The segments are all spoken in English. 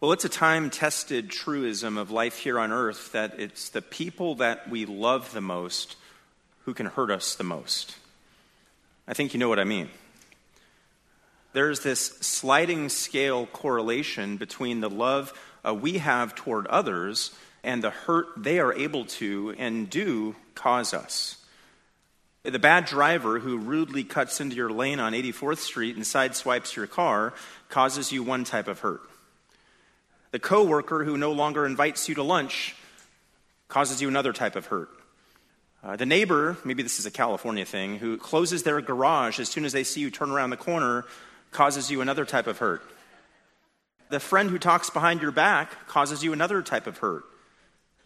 Well, it's a time tested truism of life here on earth that it's the people that we love the most who can hurt us the most. I think you know what I mean. There's this sliding scale correlation between the love uh, we have toward others and the hurt they are able to and do cause us. The bad driver who rudely cuts into your lane on 84th Street and sideswipes your car causes you one type of hurt. The coworker who no longer invites you to lunch causes you another type of hurt. Uh, the neighbor, maybe this is a California thing, who closes their garage as soon as they see you turn around the corner causes you another type of hurt. The friend who talks behind your back causes you another type of hurt.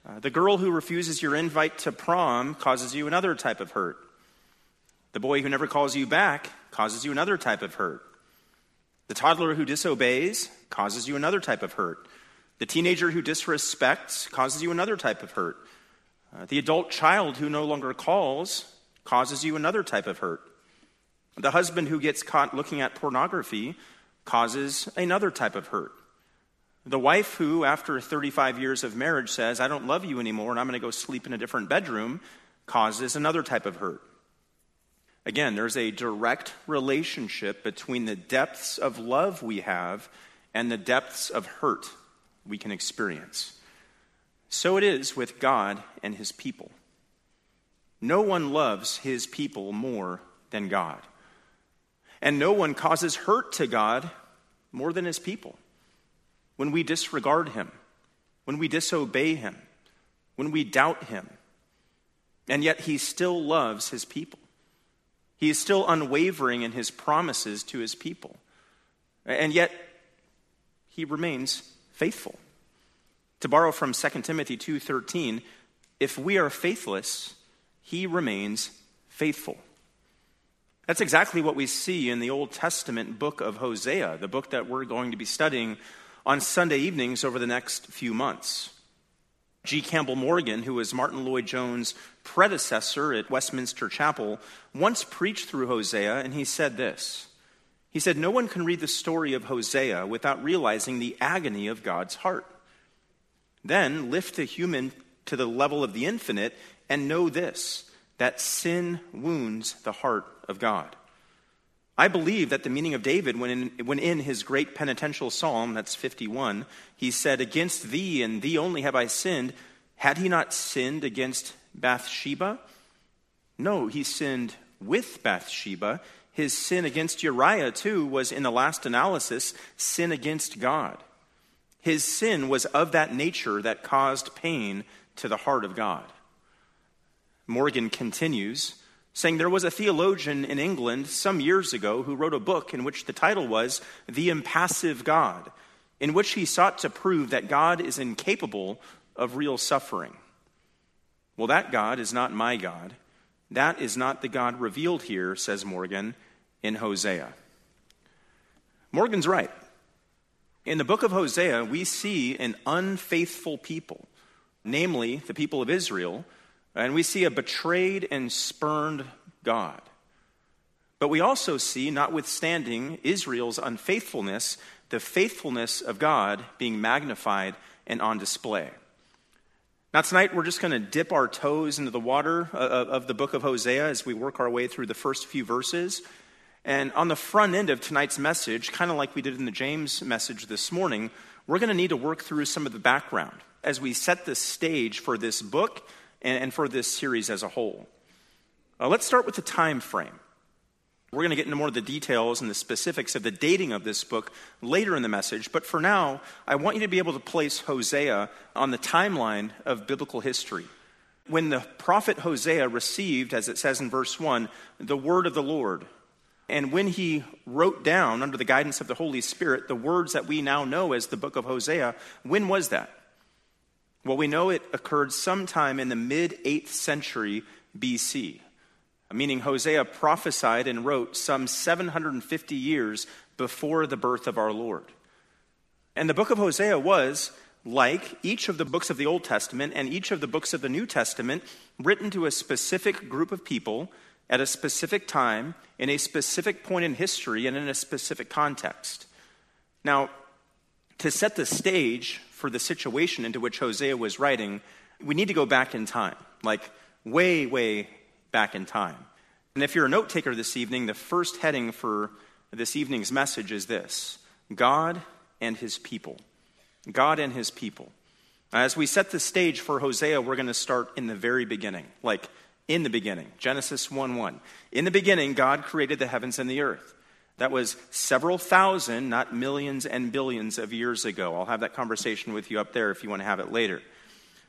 Uh, the girl who refuses your invite to prom causes you another type of hurt. The boy who never calls you back causes you another type of hurt. The toddler who disobeys causes you another type of hurt. The teenager who disrespects causes you another type of hurt. Uh, the adult child who no longer calls causes you another type of hurt. The husband who gets caught looking at pornography causes another type of hurt. The wife who, after 35 years of marriage, says, I don't love you anymore and I'm going to go sleep in a different bedroom, causes another type of hurt. Again, there's a direct relationship between the depths of love we have and the depths of hurt we can experience. So it is with God and his people. No one loves his people more than God. And no one causes hurt to God more than his people. When we disregard him, when we disobey him, when we doubt him, and yet he still loves his people. He is still unwavering in his promises to his people. And yet he remains faithful. To borrow from 2 Timothy 2:13, if we are faithless, he remains faithful. That's exactly what we see in the Old Testament book of Hosea, the book that we're going to be studying on Sunday evenings over the next few months. G. Campbell Morgan, who was Martyn Lloyd-Jones' predecessor at Westminster Chapel, once preached through Hosea, and he said this. He said, No one can read the story of Hosea without realizing the agony of God's heart. Then lift the human to the level of the infinite and know this that sin wounds the heart of God. I believe that the meaning of David, when in, when in his great penitential psalm, that's 51, he said, Against thee and thee only have I sinned, had he not sinned against Bathsheba? No, he sinned with Bathsheba. His sin against Uriah, too, was in the last analysis sin against God. His sin was of that nature that caused pain to the heart of God. Morgan continues, saying there was a theologian in England some years ago who wrote a book in which the title was The Impassive God, in which he sought to prove that God is incapable of real suffering. Well, that God is not my God. That is not the God revealed here, says Morgan, in Hosea. Morgan's right. In the book of Hosea, we see an unfaithful people, namely the people of Israel and we see a betrayed and spurned God. But we also see, notwithstanding Israel's unfaithfulness, the faithfulness of God being magnified and on display. Now, tonight we're just going to dip our toes into the water of the book of Hosea as we work our way through the first few verses. And on the front end of tonight's message, kind of like we did in the James message this morning, we're going to need to work through some of the background as we set the stage for this book and, and for this series as a whole. Uh, let's start with the time frame. We're going to get into more of the details and the specifics of the dating of this book later in the message, but for now, I want you to be able to place Hosea on the timeline of biblical history. When the prophet Hosea received, as it says in verse 1, the word of the Lord, and when he wrote down, under the guidance of the Holy Spirit, the words that we now know as the book of Hosea, when was that? Well, we know it occurred sometime in the mid 8th century BC, meaning Hosea prophesied and wrote some 750 years before the birth of our Lord. And the book of Hosea was, like each of the books of the Old Testament and each of the books of the New Testament, written to a specific group of people at a specific time, in a specific point in history, and in a specific context. Now, to set the stage for the situation into which Hosea was writing, we need to go back in time, like way, way back in time. And if you're a note taker this evening, the first heading for this evening's message is this God and his people. God and his people. As we set the stage for Hosea, we're going to start in the very beginning, like in the beginning, Genesis 1 1. In the beginning, God created the heavens and the earth. That was several thousand, not millions and billions of years ago. I'll have that conversation with you up there if you want to have it later.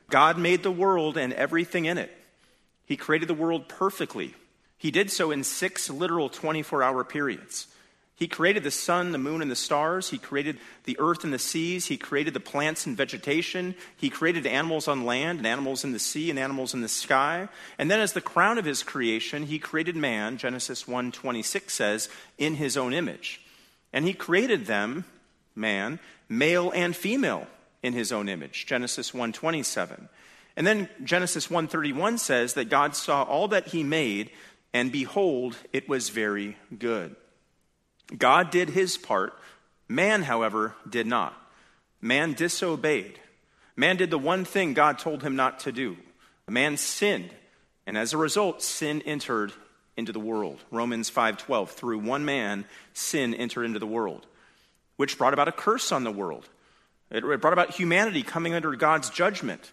God made the world and everything in it. He created the world perfectly. He did so in six literal 24 hour periods. He created the sun, the moon, and the stars. He created the earth and the seas. He created the plants and vegetation. He created animals on land and animals in the sea and animals in the sky. And then as the crown of his creation, he created man, Genesis 1:26 says, in his own image. And he created them, man, male and female in his own image, Genesis 1:27. And then Genesis 1:31 says that God saw all that he made and behold, it was very good. God did his part. Man, however, did not. Man disobeyed. Man did the one thing God told him not to do. Man sinned, and as a result, sin entered into the world. Romans 5:12 through one man sin entered into the world, which brought about a curse on the world. It brought about humanity coming under God's judgment.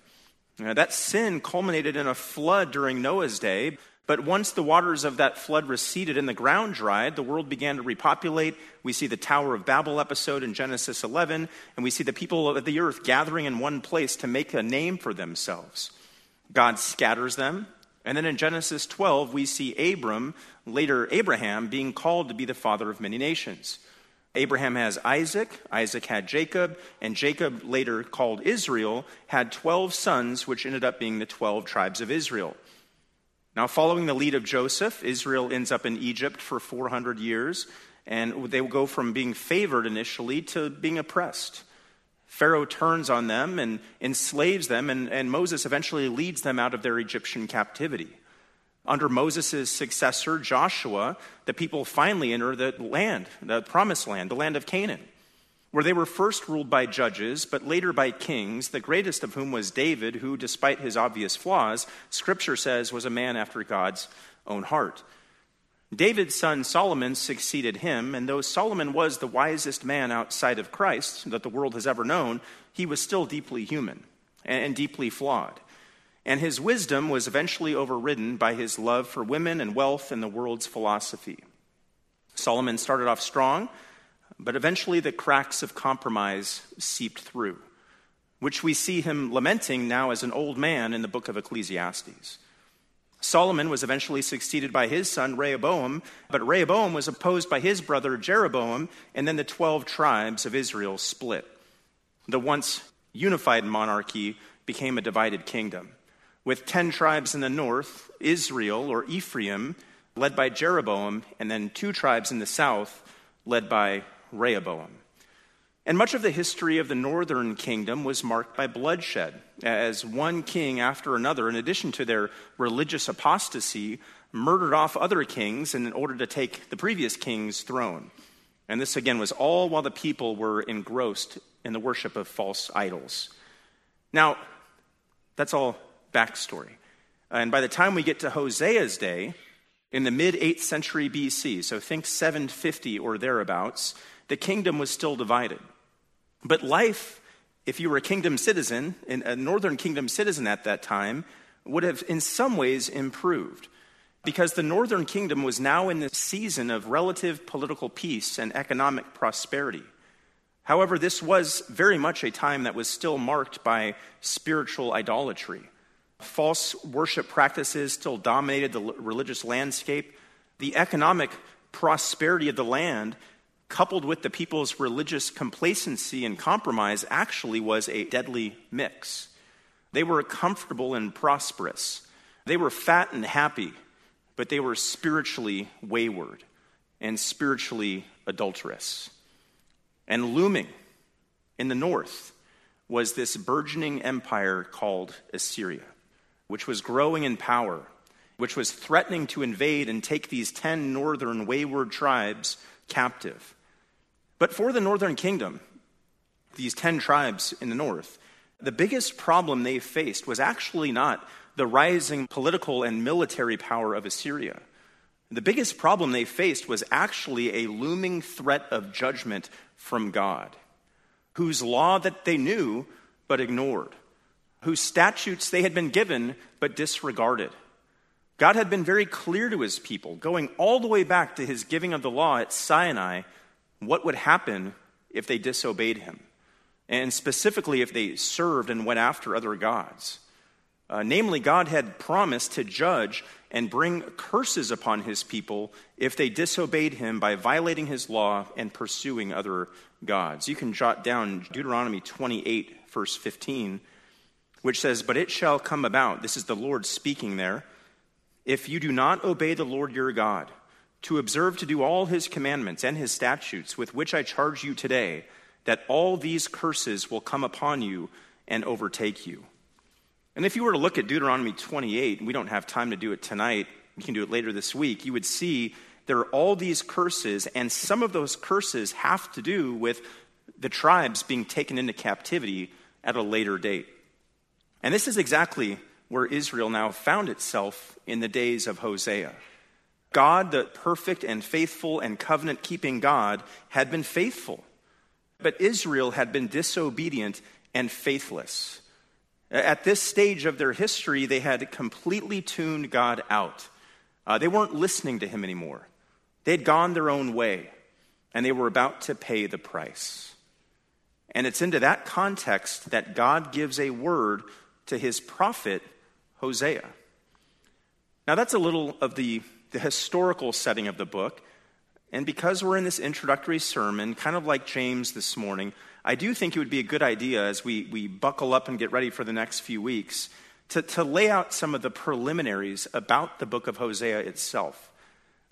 That sin culminated in a flood during Noah's day, but once the waters of that flood receded and the ground dried, the world began to repopulate. We see the Tower of Babel episode in Genesis 11, and we see the people of the earth gathering in one place to make a name for themselves. God scatters them. And then in Genesis 12, we see Abram, later Abraham, being called to be the father of many nations. Abraham has Isaac, Isaac had Jacob, and Jacob, later called Israel, had 12 sons, which ended up being the 12 tribes of Israel. Now, following the lead of Joseph, Israel ends up in Egypt for 400 years, and they will go from being favored initially to being oppressed. Pharaoh turns on them and enslaves them, and, and Moses eventually leads them out of their Egyptian captivity. Under Moses' successor, Joshua, the people finally enter the land, the promised land, the land of Canaan where they were first ruled by judges, but later by kings, the greatest of whom was David, who, despite his obvious flaws, Scripture says was a man after God's own heart. David's son Solomon succeeded him, and though Solomon was the wisest man outside of Christ that the world has ever known, he was still deeply human and deeply flawed. And his wisdom was eventually overridden by his love for women and wealth and the world's philosophy. Solomon started off strong but eventually the cracks of compromise seeped through, which we see him lamenting now as an old man in the book of Ecclesiastes. Solomon was eventually succeeded by his son Rehoboam, but Rehoboam was opposed by his brother Jeroboam, and then the 12 tribes of Israel split. The once unified monarchy became a divided kingdom, with 10 tribes in the north, Israel or Ephraim, led by Jeroboam, and then two tribes in the south, led by Rehoboam. And much of the history of the northern kingdom was marked by bloodshed, as one king after another, in addition to their religious apostasy, murdered off other kings in order to take the previous king's throne. And this, again, was all while the people were engrossed in the worship of false idols. Now, that's all backstory. And by the time we get to Hosea's day, in the mid 8th century BC, so think 750 or thereabouts, the kingdom was still divided. But life, if you were a kingdom citizen, a northern kingdom citizen at that time, would have in some ways improved. Because the northern kingdom was now in the season of relative political peace and economic prosperity. However, this was very much a time that was still marked by spiritual idolatry. False worship practices still dominated the religious landscape. The economic prosperity of the land coupled with the people's religious complacency and compromise, actually was a deadly mix. They were comfortable and prosperous. They were fat and happy, but they were spiritually wayward and spiritually adulterous. And looming in the north was this burgeoning empire called Assyria, which was growing in power, which was threatening to invade and take these 10 northern wayward tribes captive. But for the northern kingdom, these 10 tribes in the north, the biggest problem they faced was actually not the rising political and military power of Assyria. The biggest problem they faced was actually a looming threat of judgment from God, whose law that they knew but ignored, whose statutes they had been given but disregarded. God had been very clear to his people, going all the way back to his giving of the law at Sinai, what would happen if they disobeyed him, and specifically if they served and went after other gods. Uh, namely, God had promised to judge and bring curses upon his people if they disobeyed him by violating his law and pursuing other gods. You can jot down Deuteronomy 28, verse 15, which says, But it shall come about, this is the Lord speaking there, if you do not obey the Lord your God, to observe to do all his commandments and his statutes with which I charge you today, that all these curses will come upon you and overtake you. And if you were to look at Deuteronomy 28, and we don't have time to do it tonight, we can do it later this week, you would see there are all these curses, and some of those curses have to do with the tribes being taken into captivity at a later date. And this is exactly where Israel now found itself in the days of Hosea. God, the perfect and faithful and covenant keeping God, had been faithful, but Israel had been disobedient and faithless. At this stage of their history, they had completely tuned God out. Uh, they weren't listening to him anymore. They had gone their own way, and they were about to pay the price. And it's into that context that God gives a word to his prophet, Hosea. Now, that's a little of the, the historical setting of the book. And because we're in this introductory sermon, kind of like James this morning, I do think it would be a good idea as we, we buckle up and get ready for the next few weeks to, to lay out some of the preliminaries about the book of Hosea itself.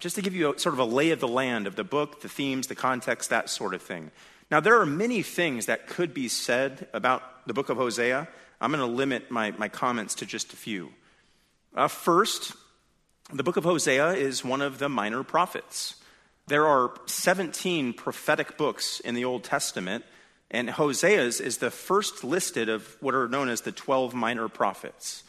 Just to give you a, sort of a lay of the land of the book, the themes, the context, that sort of thing. Now, there are many things that could be said about the book of Hosea. I'm going to limit my, my comments to just a few. Uh, first, the book of Hosea is one of the minor prophets. There are 17 prophetic books in the Old Testament, and Hosea's is the first listed of what are known as the 12 minor prophets.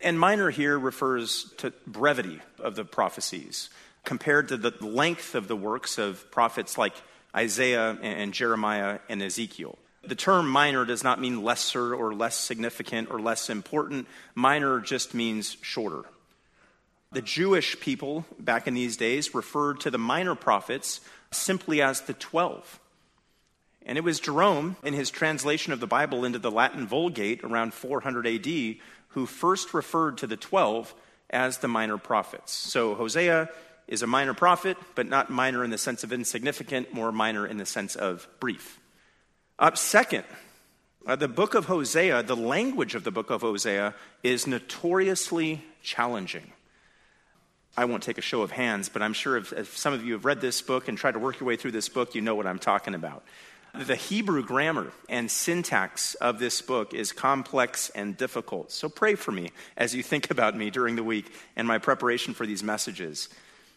And minor here refers to brevity of the prophecies compared to the length of the works of prophets like Isaiah and Jeremiah and Ezekiel. The term minor does not mean lesser or less significant or less important. Minor just means shorter. The Jewish people back in these days referred to the minor prophets simply as the 12. And it was Jerome, in his translation of the Bible into the Latin Vulgate around 400 AD, who first referred to the 12 as the minor prophets. So Hosea is a minor prophet, but not minor in the sense of insignificant, more minor in the sense of brief. Uh, second, uh, the book of Hosea, the language of the book of Hosea, is notoriously challenging. I won't take a show of hands, but I'm sure if, if some of you have read this book and tried to work your way through this book, you know what I'm talking about. The Hebrew grammar and syntax of this book is complex and difficult. So pray for me as you think about me during the week and my preparation for these messages.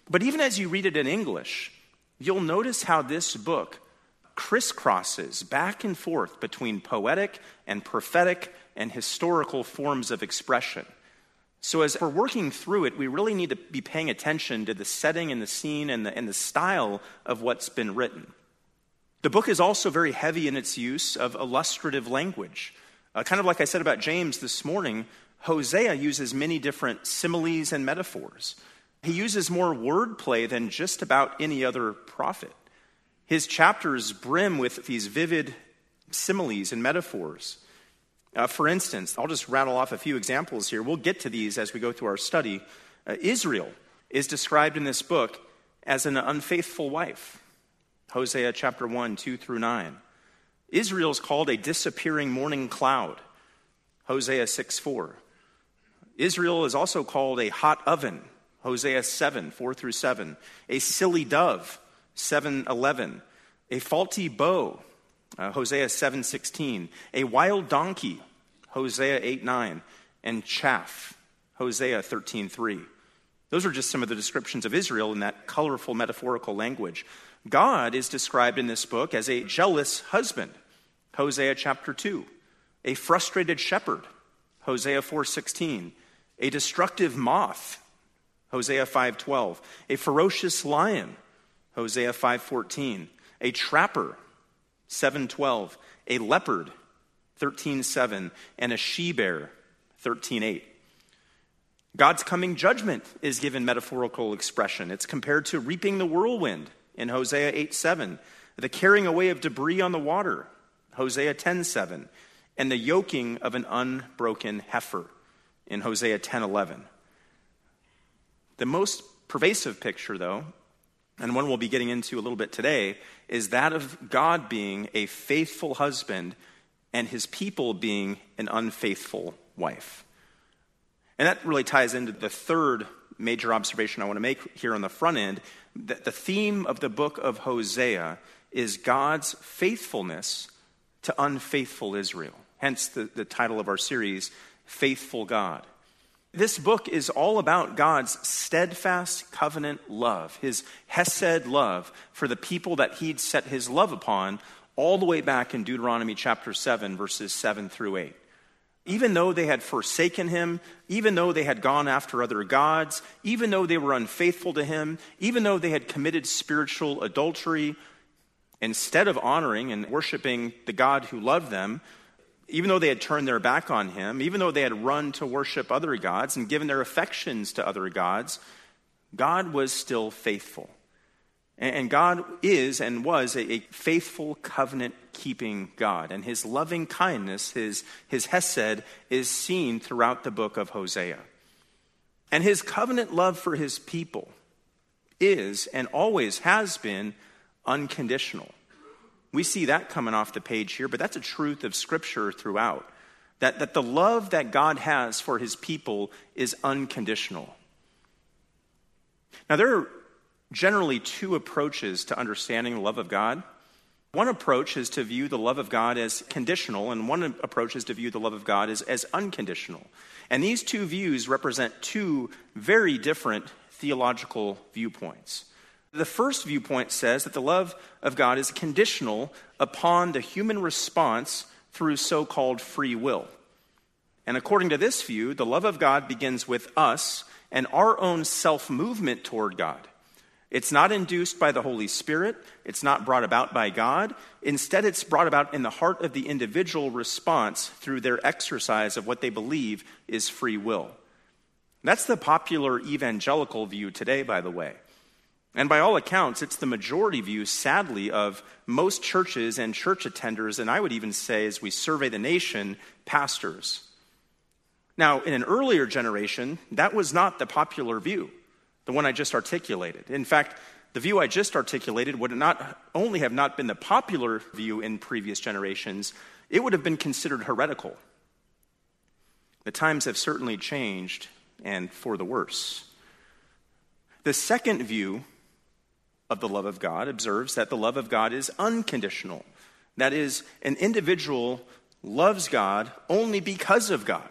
But even as you read it in English, you'll notice how this book crisscrosses back and forth between poetic and prophetic and historical forms of expression. So, as we're working through it, we really need to be paying attention to the setting and the scene and the, and the style of what's been written. The book is also very heavy in its use of illustrative language. Uh, kind of like I said about James this morning, Hosea uses many different similes and metaphors. He uses more wordplay than just about any other prophet. His chapters brim with these vivid similes and metaphors. Uh, for instance, I'll just rattle off a few examples here. We'll get to these as we go through our study. Uh, Israel is described in this book as an unfaithful wife. Hosea chapter 1, 2 through 9. Israel is called a disappearing morning cloud. Hosea 6, 4. Israel is also called a hot oven. Hosea 7, 4 through 7. A silly dove. 7, 11. A faulty bow uh, Hosea 7:16, a wild donkey, Hosea 8:9, and chaff, Hosea 13:3. Those are just some of the descriptions of Israel in that colorful metaphorical language. God is described in this book as a jealous husband, Hosea chapter 2. A frustrated shepherd, Hosea 4:16. A destructive moth, Hosea 5:12. A ferocious lion, Hosea 5:14. A trapper, 7:12. A leopard, 13:7, and a she-bear, 13:8. God's coming judgment is given metaphorical expression. It's compared to reaping the whirlwind in Hosea 8 7, the carrying away of debris on the water, Hosea 10 7, and the yoking of an unbroken heifer in Hosea 10 11. The most pervasive picture, though, and one we'll be getting into a little bit today, is that of God being a faithful husband and his people being an unfaithful wife. And that really ties into the third major observation I want to make here on the front end that the theme of the book of Hosea is God's faithfulness to unfaithful Israel. Hence the, the title of our series, Faithful God. This book is all about God's steadfast covenant love, his Hesed love for the people that he'd set his love upon all the way back in Deuteronomy chapter 7, verses 7 through 8. Even though they had forsaken him, even though they had gone after other gods, even though they were unfaithful to him, even though they had committed spiritual adultery, instead of honoring and worshiping the God who loved them, even though they had turned their back on him, even though they had run to worship other gods and given their affections to other gods, God was still faithful. And God is and was a, faithful covenant keeping God. And his loving kindness, his, his Hesed, is seen throughout the book of Hosea. And his covenant love for his people is and always has been unconditional. We see that coming off the page here, but that's a truth of Scripture throughout. That, that the love that God has for his people is unconditional. Now, there are generally two approaches to understanding the love of God. One approach is to view the love of God as conditional, and one approach is to view the love of God as, as unconditional. And these two views represent two very different theological viewpoints. The first viewpoint says that the love of God is conditional upon the human response through so called free will. And according to this view, the love of God begins with us and our own self movement toward God. It's not induced by the Holy Spirit. It's not brought about by God. Instead, it's brought about in the heart of the individual response through their exercise of what they believe is free will. That's the popular evangelical view today, by the way. And by all accounts, it's the majority view, sadly, of most churches and church attenders, and I would even say, as we survey the nation, pastors. Now, in an earlier generation, that was not the popular view the one I just articulated. In fact, the view I just articulated would not only have not been the popular view in previous generations, it would have been considered heretical. The times have certainly changed, and for the worse. The second view of the love of God observes that the love of God is unconditional. That is, an individual loves God only because of God.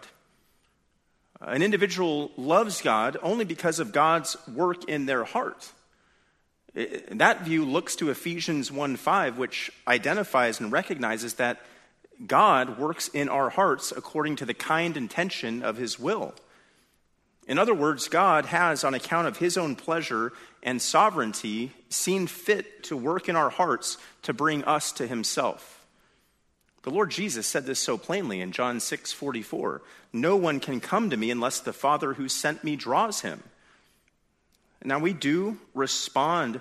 An individual loves God only because of God's work in their heart. That view looks to Ephesians 1 5, which identifies and recognizes that God works in our hearts according to the kind intention of his will. In other words, God has, on account of his own pleasure and sovereignty, seen fit to work in our hearts to bring us to himself. The Lord Jesus said this so plainly in John 6 44. No one can come to me unless the Father who sent me draws him. Now, we do respond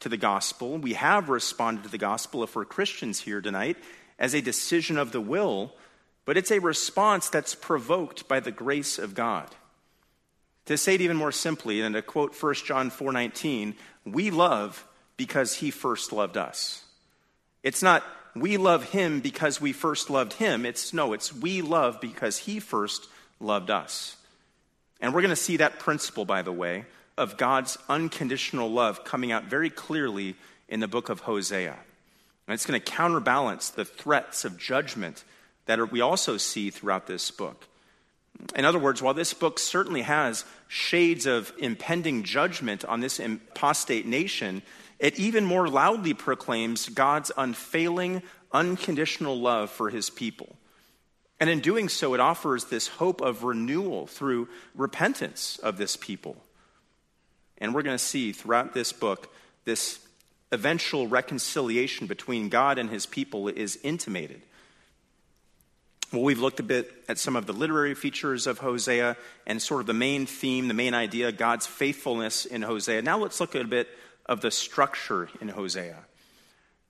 to the gospel. We have responded to the gospel if we're Christians here tonight as a decision of the will, but it's a response that's provoked by the grace of God. To say it even more simply, and to quote 1 John 4:19, we love because he first loved us. It's not we love him because we first loved him. It's no, it's we love because he first loved us. And we're going to see that principle, by the way, of God's unconditional love coming out very clearly in the book of Hosea. And it's going to counterbalance the threats of judgment that we also see throughout this book. In other words, while this book certainly has shades of impending judgment on this apostate nation, it even more loudly proclaims God's unfailing, unconditional love for his people. And in doing so, it offers this hope of renewal through repentance of this people. And we're going to see throughout this book this eventual reconciliation between God and his people is intimated. Well, we've looked a bit at some of the literary features of Hosea and sort of the main theme, the main idea, God's faithfulness in Hosea. Now let's look at a bit of the structure in Hosea.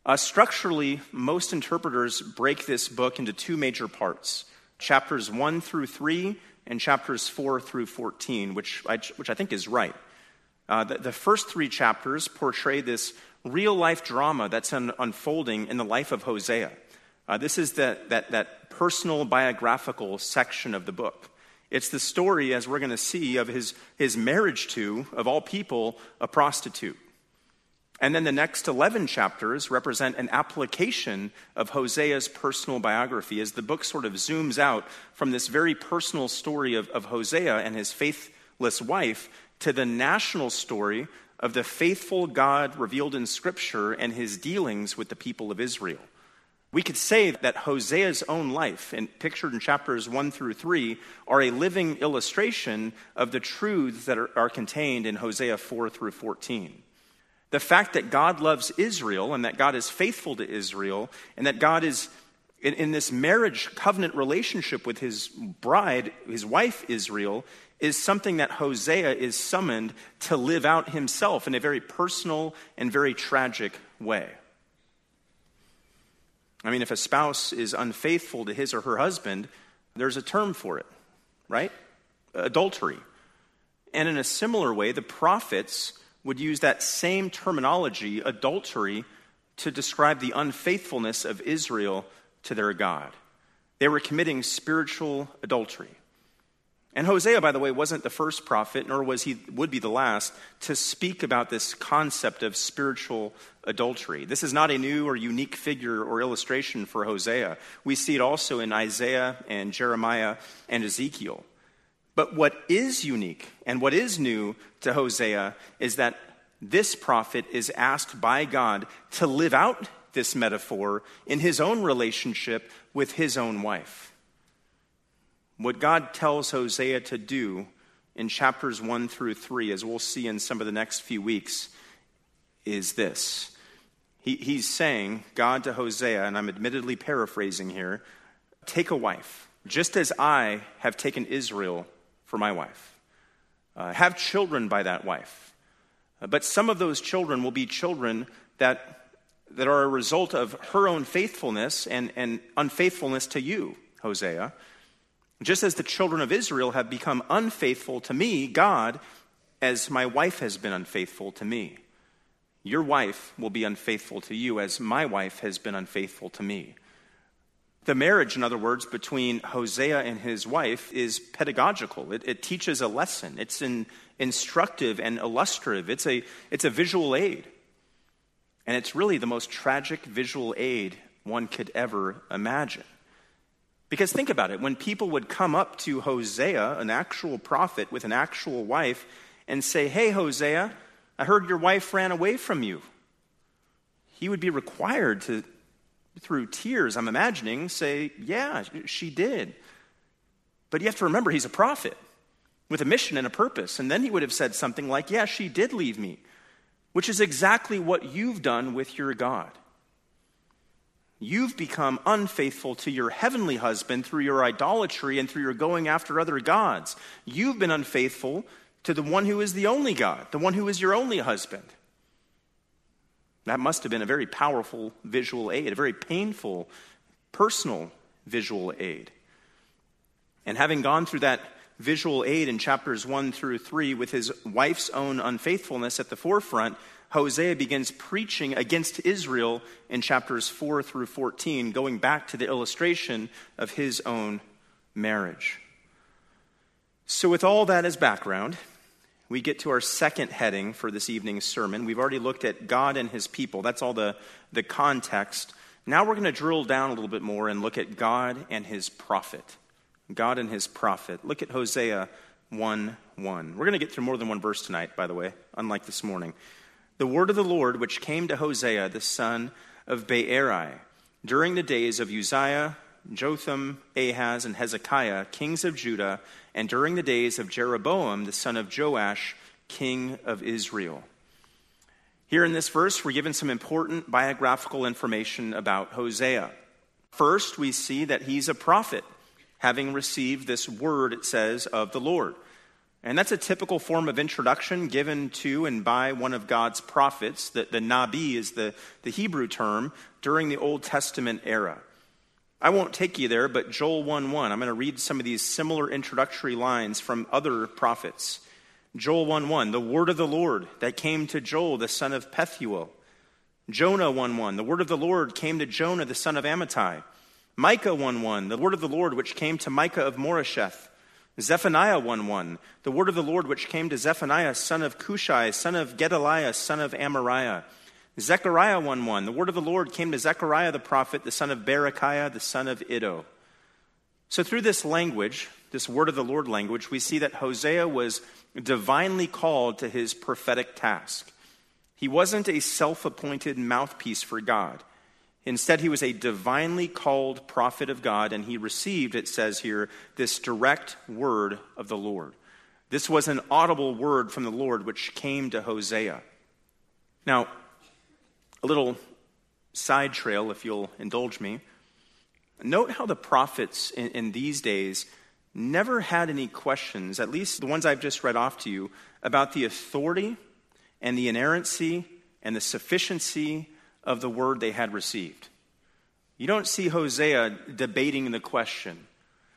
Uh, structurally, most interpreters break this book into two major parts chapters 1 through 3 and chapters 4 through 14, which I, which I think is right. Uh, the, the, first three chapters portray this real life drama that's un- unfolding in the life of Hosea. Uh, this is the, that, that personal biographical section of the book. It's the story, as we're going to see, of his, his marriage to, of all people, a prostitute. And then the next 11 chapters represent an application of Hosea's personal biography as the book sort of zooms out from this very personal story of, of Hosea and his faithless wife to the national story of the faithful God revealed in Scripture and his dealings with the people of Israel. We could say that Hosea's own life, and pictured in chapters 1 through 3, are a living illustration of the truths that are, are contained in Hosea 4 through 14. The fact that God loves Israel and that God is faithful to Israel and that God is in, in, this marriage covenant relationship with his bride, his wife Israel, is something that Hosea is summoned to live out himself in a very personal and very tragic way. I mean, if a spouse is unfaithful to his or her husband, there's a term for it, right? Adultery. And in a similar way, the prophets would use that same terminology, adultery, to describe the unfaithfulness of Israel to their God. They were committing spiritual adultery. And Hosea, by the way, wasn't the first prophet, nor was he would be the last, to speak about this concept of spiritual adultery. This is not a new or unique figure or illustration for Hosea. We see it also in Isaiah and Jeremiah and Ezekiel. But what is unique and what is new to Hosea is that this prophet is asked by God to live out this metaphor in his own relationship with his own wife. What God tells Hosea to do in chapters 1 through 3, as we'll see in some of the next few weeks, is this. He, he's saying, God to Hosea, and I'm admittedly paraphrasing here, take a wife, just as I have taken Israel for my wife. Uh, have children by that wife. Uh, but some of those children will be children that, that are a result of her own faithfulness and, and unfaithfulness to you, Hosea. Just as the children of Israel have become unfaithful to me, God, as my wife has been unfaithful to me. Your wife will be unfaithful to you as my wife has been unfaithful to me. The marriage, in other words, between Hosea and his wife is pedagogical. It, it teaches a lesson. It's an instructive and illustrative. It's a, it's a visual aid. And it's really the most tragic visual aid one could ever imagine. Because think about it when people would come up to Hosea, an actual prophet with an actual wife, and say, Hey, Hosea, I heard your wife ran away from you. He would be required to through tears, I'm imagining, say, Yeah, she did. But you have to remember, he's a prophet with a mission and a purpose. And then he would have said something like, Yeah, she did leave me, which is exactly what you've done with your God. You've become unfaithful to your heavenly husband through your idolatry and through your going after other gods. You've been unfaithful to the one who is the only God, the one who is your only husband. That must have been a very powerful visual aid, a very painful personal visual aid. And having gone through that visual aid in chapters 1 through 3 with his wife's own unfaithfulness at the forefront, Hosea begins preaching against Israel in chapters 4 through 14, going back to the illustration of his own marriage. So, with all that as background, we get to our second heading for this evening's sermon. We've already looked at God and his people. That's all the, the context. Now we're going to drill down a little bit more and look at God and his prophet. God and his prophet. Look at Hosea 1 1. We're going to get through more than one verse tonight, by the way, unlike this morning. The word of the Lord which came to Hosea, the son of Beeri, during the days of Uzziah, Jotham, Ahaz, and Hezekiah, kings of Judah, and during the days of Jeroboam, the son of Joash, king of Israel. Here in this verse, we're given some important biographical information about Hosea. First, we see that he's a prophet, having received this word, it says, of the Lord. And that's a typical form of introduction given to and by one of God's prophets. The, the Nabi is the, the Hebrew term during the Old Testament era. I won't take you there, but Joel 1 1. I'm going to read some of these similar introductory lines from other prophets. Joel 1 1, the word of the Lord that came to Joel, the son of Pethuel. Jonah 1 1, the word of the Lord came to Jonah, the son of Amittai. Micah 1 1, the word of the Lord which came to Micah of Moresheth. Zephaniah 1 1, the word of the Lord which came to Zephaniah, son of Cushai, son of Gedaliah, son of Amariah. Zechariah 1 1, the word of the Lord came to Zechariah the prophet, the son of Berechiah, the son of Iddo. So, through this language, this word of the Lord language, we see that Hosea was divinely called to his prophetic task. He wasn't a self appointed mouthpiece for God. Instead, he was a divinely called prophet of God, and he received, it says here, this direct word of the Lord. This was an audible word from the Lord which came to Hosea. Now, a little side trail, if you'll indulge me. Note how the prophets in, in, these days never had any questions, at least the ones I've just read off to you, about the authority and the inerrancy and the sufficiency of the word they had received. You don't see Hosea debating the question.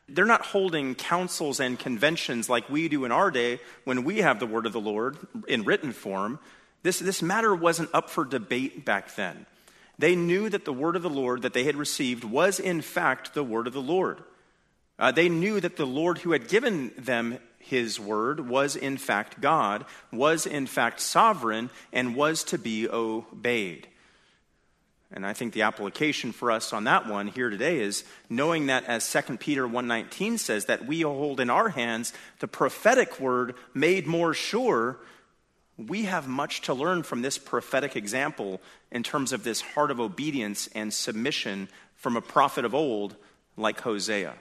They're not holding councils and conventions like we do in our day when we have the word of the Lord in written form. This, this matter wasn't up for debate back then. They knew that the word of the Lord that they had received was, in fact, the word of the Lord. Uh, they knew that the Lord who had given them his word was, in fact, God, was, in fact, sovereign, and was to be obeyed. And I think the application for us on that one here today is knowing that as 2 Peter 1:19 says that we hold in our hands the prophetic word made more sure, we have much to learn from this prophetic example in terms of this heart of obedience and submission from a prophet of old like Hosea.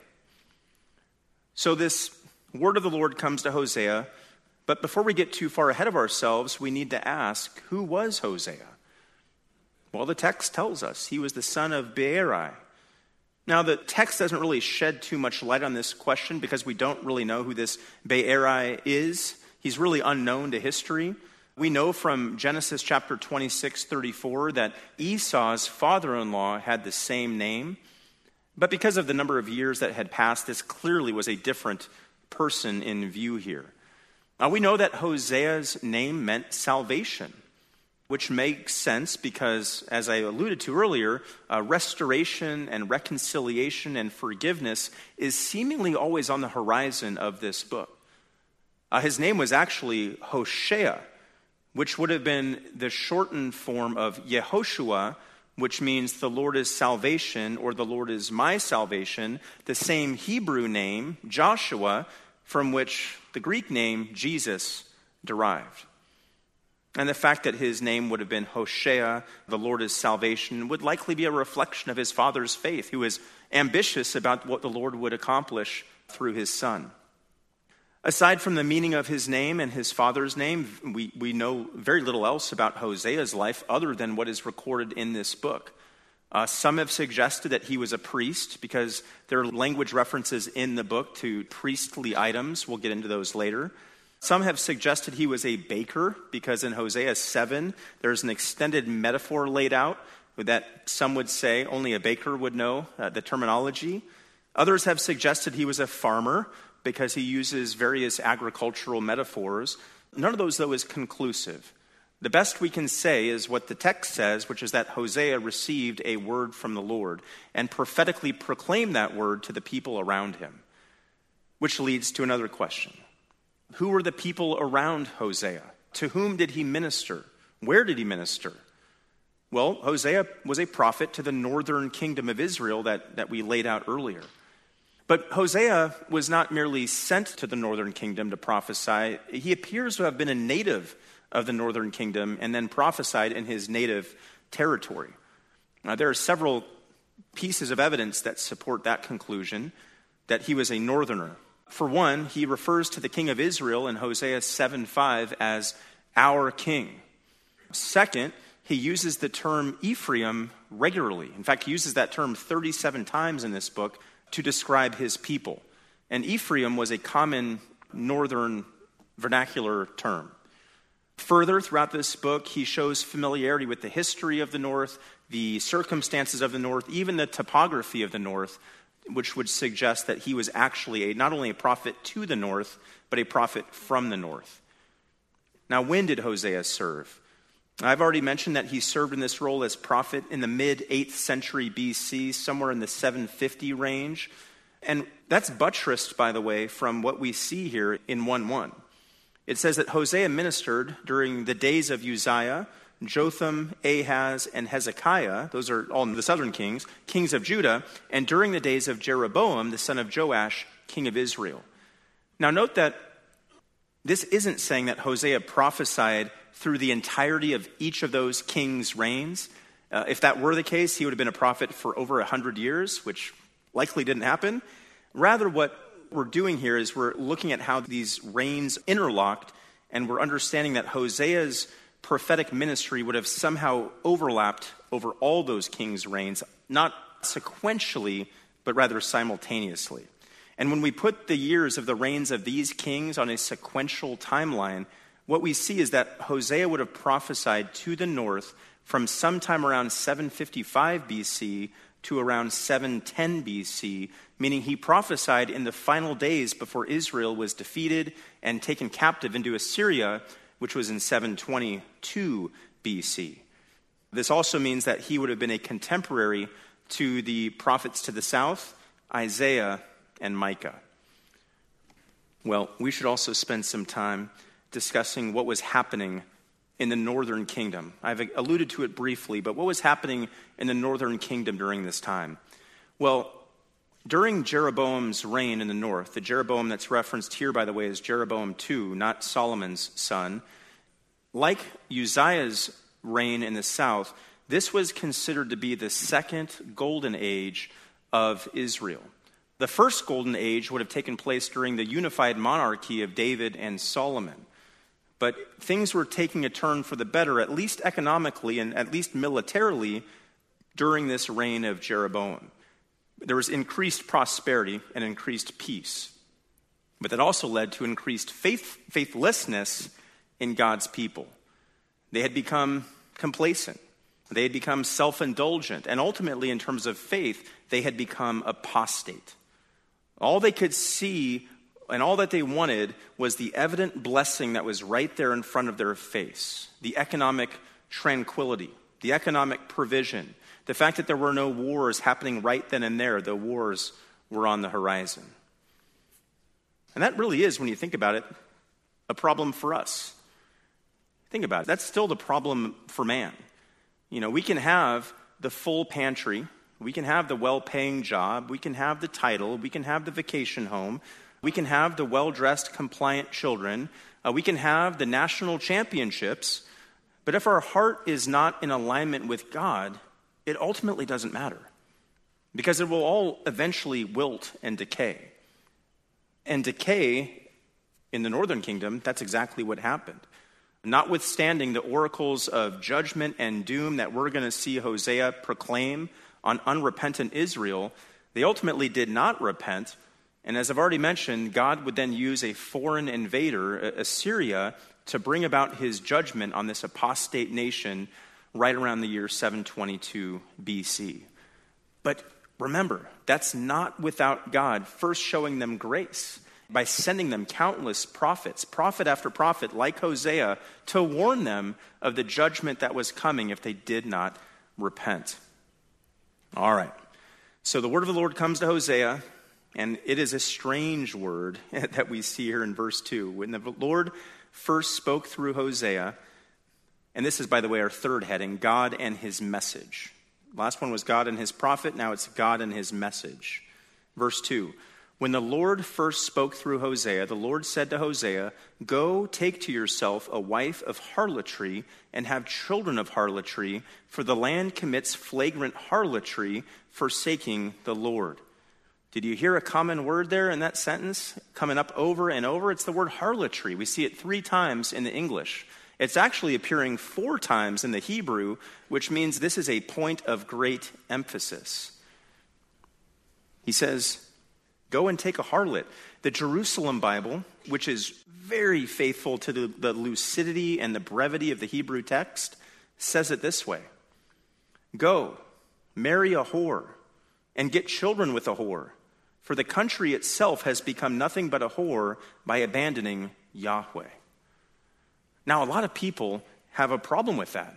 So this word of the Lord comes to Hosea, but before we get too far ahead of ourselves, we need to ask, who was Hosea? Well, the text tells us he was the son of Beeri. Now, the text doesn't really shed too much light on this question because we don't really know who this Beeri is. He's really unknown to history. We know from Genesis chapter 26, 34, that Esau's father in law had the same name. But because of the number of years that had passed, this clearly was a different person in view here. Now, we know that Hosea's name meant salvation which makes sense because, as I alluded to earlier, uh, restoration and reconciliation and forgiveness is seemingly always on the horizon of this book. Uh, his name was actually Hoshea, which would have been the shortened form of Yehoshua, which means the Lord is salvation or the Lord is my salvation, the same Hebrew name, Joshua, from which the Greek name Jesus derived. And the fact that his name would have been Hoshea, the Lord is salvation, would likely be a reflection of his father's faith, who was ambitious about what the Lord would accomplish through his son. Aside from the meaning of his name and his father's name, we, we know very little else about Hosea's life other than what is recorded in this book. Uh, some have suggested that he was a priest because there are language references in the book to priestly items. We'll get into those later. Some have suggested he was a baker because in Hosea 7, there's an extended metaphor laid out that some would say only a baker would know uh, the terminology. Others have suggested he was a farmer because he uses various agricultural metaphors. None of those, though, is conclusive. The best we can say is what the text says, which is that Hosea received a word from the Lord and prophetically proclaimed that word to the people around him. Which leads to another question who were the people around Hosea? To whom did he minister? Where did he minister? Well, Hosea was a prophet to the northern kingdom of Israel that, that we laid out earlier. But Hosea was not merely sent to the northern kingdom to prophesy, he appears to have been a native of the northern kingdom and then prophesied in his native territory. Now, there are several pieces of evidence that support that conclusion that he was a northerner. For one, he refers to the king of Israel in Hosea 7 5 as our king. Second, he uses the term Ephraim regularly. In fact, he uses that term 37 times in this book to describe his people. And Ephraim was a common northern vernacular term. Further, throughout this book, he shows familiarity with the history of the North, the circumstances of the North, even the topography of the North, which would suggest that he was actually a, not only a prophet to the North, but a prophet from the North. Now, when did Hosea serve? I've already mentioned that he served in this role as prophet in the mid 8th century BC, somewhere in the 750 range. And that's buttressed, by the way, from what we see here in 1 1. It says that Hosea ministered during the days of Uzziah, Jotham, Ahaz, and Hezekiah. Those are all the southern kings, kings of Judah, and during the days of Jeroboam, the son of Joash, king of Israel. Now, note that this isn't saying that Hosea prophesied through the entirety of each of those kings' reigns. Uh, if that were the case, he would have been a prophet for over 100 years, which likely didn't happen. Rather, what we're doing here is we're looking at how these reigns interlocked, and we're understanding that Hosea's prophetic ministry would have somehow overlapped over all those kings' reigns, not sequentially, but rather simultaneously. And when we put the years of the reigns of these kings on a sequential timeline, what we see is that Hosea would have prophesied to the north from sometime around 755 BC to around 710 BC, meaning he prophesied in the final days before Israel was defeated and taken captive into Assyria, which was in 722 BC. This also means that he would have been a contemporary to the prophets to the south, Isaiah and Micah. Well, we should also spend some time discussing what was happening in the northern kingdom. I've alluded to it briefly, but what was happening in the northern kingdom during this time? Well, during Jeroboam's reign in the north, the Jeroboam that's referenced here, by the way, is Jeroboam II, not Solomon's son. Like Uzziah's reign in the south, this was considered to be the second golden age of Israel. The first golden age would have taken place during the unified monarchy of David and Solomon. But things were taking a turn for the better, at least economically and at least militarily, during this reign of Jeroboam. There was increased prosperity and increased peace. But that also led to increased faith, faithlessness in God's people. They had become complacent, they had become self indulgent, and ultimately, in terms of faith, they had become apostate. All they could see and all that they wanted was the evident blessing that was right there in front of their face the economic tranquility, the economic provision, the fact that there were no wars happening right then and there, the wars were on the horizon. And that really is, when you think about it, a problem for us. Think about it. That's still the problem for man. You know, we can have the full pantry, we can have the well paying job, we can have the title, we can have the vacation home, we can have the well dressed, compliant children. Uh, we can have the national championships. But if our heart is not in alignment with God, it ultimately doesn't matter because it will all eventually wilt and decay. And decay in the northern kingdom, that's exactly what happened. Notwithstanding the oracles of judgment and doom that we're going to see Hosea proclaim on unrepentant Israel, they ultimately did not repent and as I've already mentioned, God would then use a foreign invader, Assyria, to bring about his judgment on this apostate nation right around the year 722 BC. But remember, that's not without God first showing them grace by sending them countless prophets, prophet after prophet, like Hosea, to warn them of the judgment that was coming if they did not repent. All right. So the word of the Lord comes to Hosea and it is a strange word that we see here in verse 2. When the Lord first spoke through Hosea, and this is, by the way, our third heading God and his message. Last one was God and his prophet, now it's God and his message. Verse 2 When the Lord first spoke through Hosea, the Lord said to Hosea, Go take to yourself a wife of harlotry and have children of harlotry, for the land commits flagrant harlotry, forsaking the Lord. Did you hear a common word there in that sentence coming up over and over? It's the word harlotry. We see it three times in the English. It's actually appearing four times in the Hebrew, which means this is a point of great emphasis. He says, Go and take a harlot. The Jerusalem Bible, which is very faithful to the, the, lucidity and the brevity of the Hebrew text, says it this way Go, marry a whore, and get children with a whore, for the country itself has become nothing but a whore by abandoning Yahweh. Now, a lot of people have a problem with that.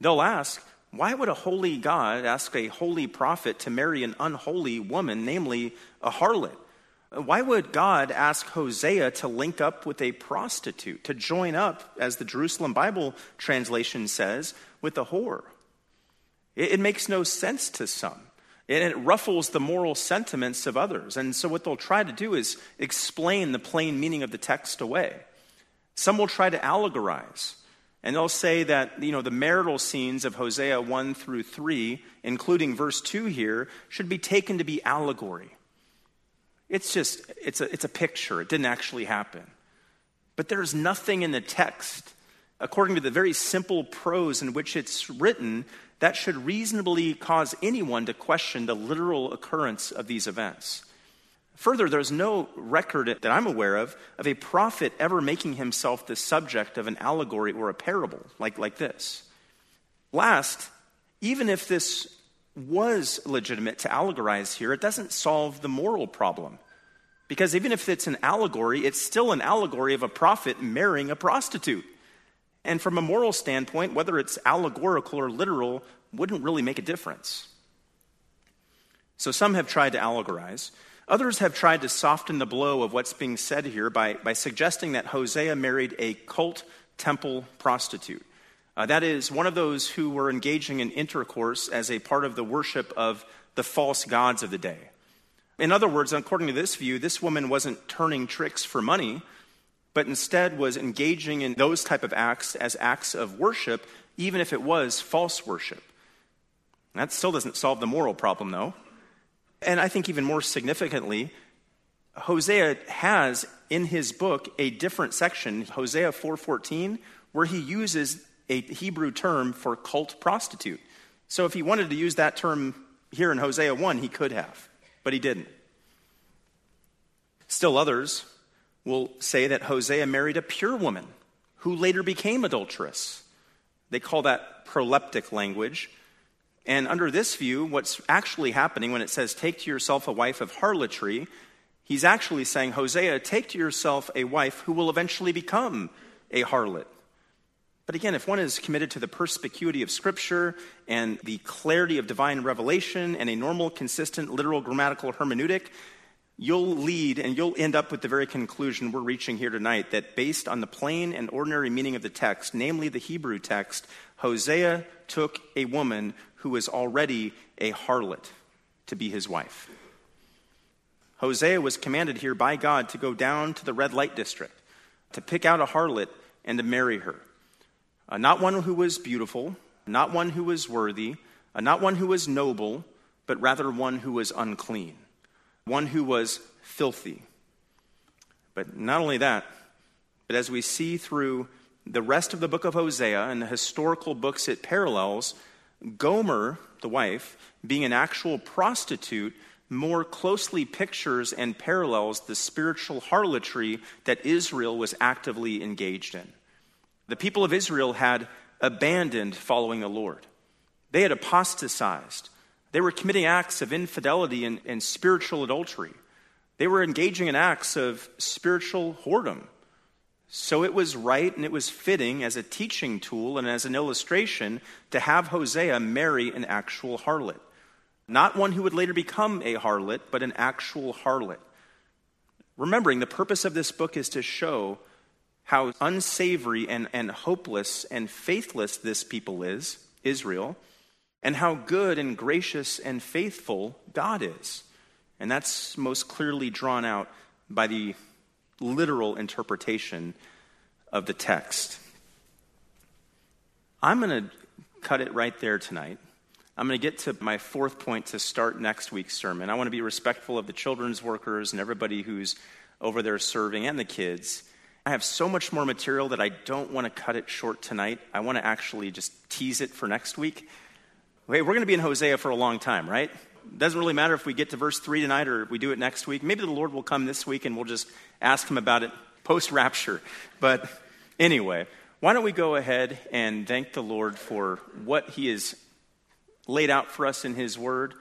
They'll ask, why would a holy God ask a holy prophet to marry an unholy woman, namely a harlot? Why would God ask Hosea to link up with a prostitute, to join up, as the Jerusalem Bible translation says, with a whore? It, it makes no sense to some. And it ruffles the moral sentiments of others. And so, what they'll try to do is explain the plain meaning of the text away. Some will try to allegorize. And they'll say that, you know, the marital scenes of Hosea 1 through 3, including verse 2 here, should be taken to be allegory. It's just, it's a, it's a picture. It didn't actually happen. But there's nothing in the text, according to the very simple prose in which it's written, that should reasonably cause anyone to question the literal occurrence of these events. Further, there's no record that I'm aware of of a prophet ever making himself the subject of an allegory or a parable like, like this. Last, even if this was legitimate to allegorize here, it doesn't solve the moral problem. Because even if it's an allegory, it's still an allegory of a prophet marrying a prostitute. And from a moral standpoint, whether it's allegorical or literal wouldn't really make a difference. So some have tried to allegorize. Others have tried to soften the blow of what's being said here by, by suggesting that Hosea married a cult temple prostitute. Uh, that is, one of those who were engaging in intercourse as a part of the worship of the false gods of the day. In other words, according to this view, this woman wasn't turning tricks for money, but instead was engaging in those type of acts as acts of worship, even if it was false worship. That still doesn't solve the moral problem, though. And I think even more significantly, Hosea has in his book a different section, Hosea 4:14, where he uses a Hebrew term for cult prostitute. So if he wanted to use that term here in Hosea 1, he could have, but he didn't. Still others will say that Hosea married a pure woman who later became adulterous. They call that proleptic language, and under this view, what's actually happening when it says, Take to yourself a wife of harlotry, he's actually saying, Hosea, take to yourself a wife who will eventually become a harlot. But again, if one is committed to the perspicuity of Scripture and the clarity of divine revelation and a normal, consistent, literal, grammatical hermeneutic, you'll lead and you'll end up with the very conclusion we're reaching here tonight that based on the plain and ordinary meaning of the text, namely the Hebrew text, Hosea took a woman who was already a harlot to be his wife. Hosea was commanded here by God to go down to the red light district, to pick out a harlot and to marry her. Uh, not one who was beautiful, not one who was worthy, uh, not one who was noble, but rather one who was unclean, one who was filthy. But not only that, but as we see through the rest of the book of Hosea and the historical books it parallels, Gomer, the wife, being an actual prostitute, more closely pictures and parallels the spiritual harlotry that Israel was actively engaged in. The people of Israel had abandoned following the Lord, they had apostatized. They were committing acts of infidelity and, and spiritual adultery. They were engaging in acts of spiritual whoredom. So it was right and it was fitting as a teaching tool and as an illustration to have Hosea marry an actual harlot. Not one who would later become a harlot, but an actual harlot. Remembering the purpose of this book is to show how unsavory and, and hopeless and faithless this people is, Israel, and how good and gracious and faithful God is. And that's most clearly drawn out by the literal interpretation of the text. I'm going to cut it right there tonight. I'm going to get to my fourth point to start next week's sermon. I want to be respectful of the children's workers and everybody who's over there serving and the kids. I have so much more material that I don't want to cut it short tonight. I want to actually just tease it for next week. Okay, we're going to be in Hosea for a long time, right? It Doesn't really matter if we get to verse 3 tonight or if we do it next week. Maybe the Lord will come this week and we'll just ask him about it post rapture. But anyway, why don't we go ahead and thank the Lord for what he has laid out for us in his word.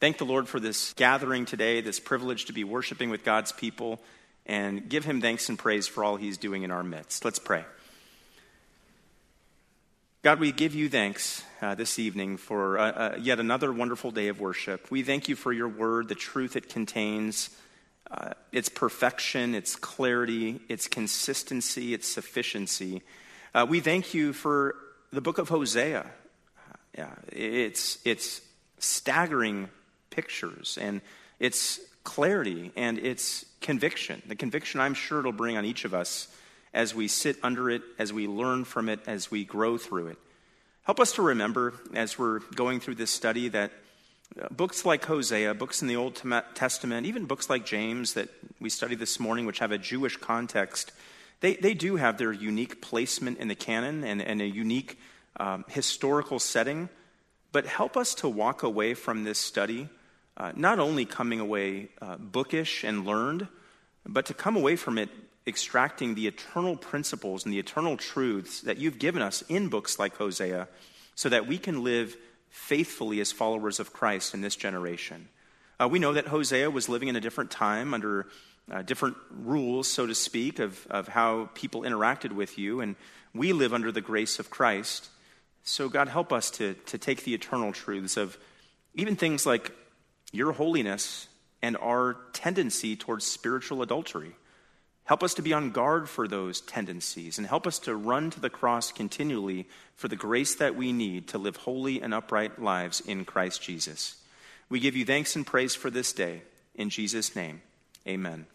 Thank the Lord for this gathering today, this privilege to be worshiping with God's people, and give him thanks and praise for all he's doing in our midst. Let's pray. God, we give you thanks uh, this evening for uh, uh, yet another wonderful day of worship. We thank you for your word, the truth it contains, uh, its perfection, its clarity, its consistency, its sufficiency. Uh, we thank you for the book of Hosea. Uh, yeah, it's, it's staggering pictures and its clarity and its conviction. The conviction I'm sure it'll bring on each of us as we sit under it, as we learn from it, as we grow through it. Help us to remember as we're going through this study that uh, books like Hosea, books in the Old Testament, even books like James that we studied this morning, which have a Jewish context, they, they do have their unique placement in the canon and, and a unique um, historical setting. But help us to walk away from this study, uh, not only coming away uh, bookish and learned, but to come away from it extracting the eternal principles and the eternal truths that you've given us in books like Hosea so that we can live faithfully as followers of Christ in this generation. Uh, we know that Hosea was living in a different time under uh, different rules, so to speak, of, of how people interacted with you, and we live under the grace of Christ. So, God, help us to, to take the eternal truths of even things like your holiness and our tendency towards spiritual adultery. Help us to be on guard for those tendencies and help us to run to the cross continually for the grace that we need to live holy and upright lives in Christ Jesus. We give you thanks and praise for this day. In Jesus' name, amen.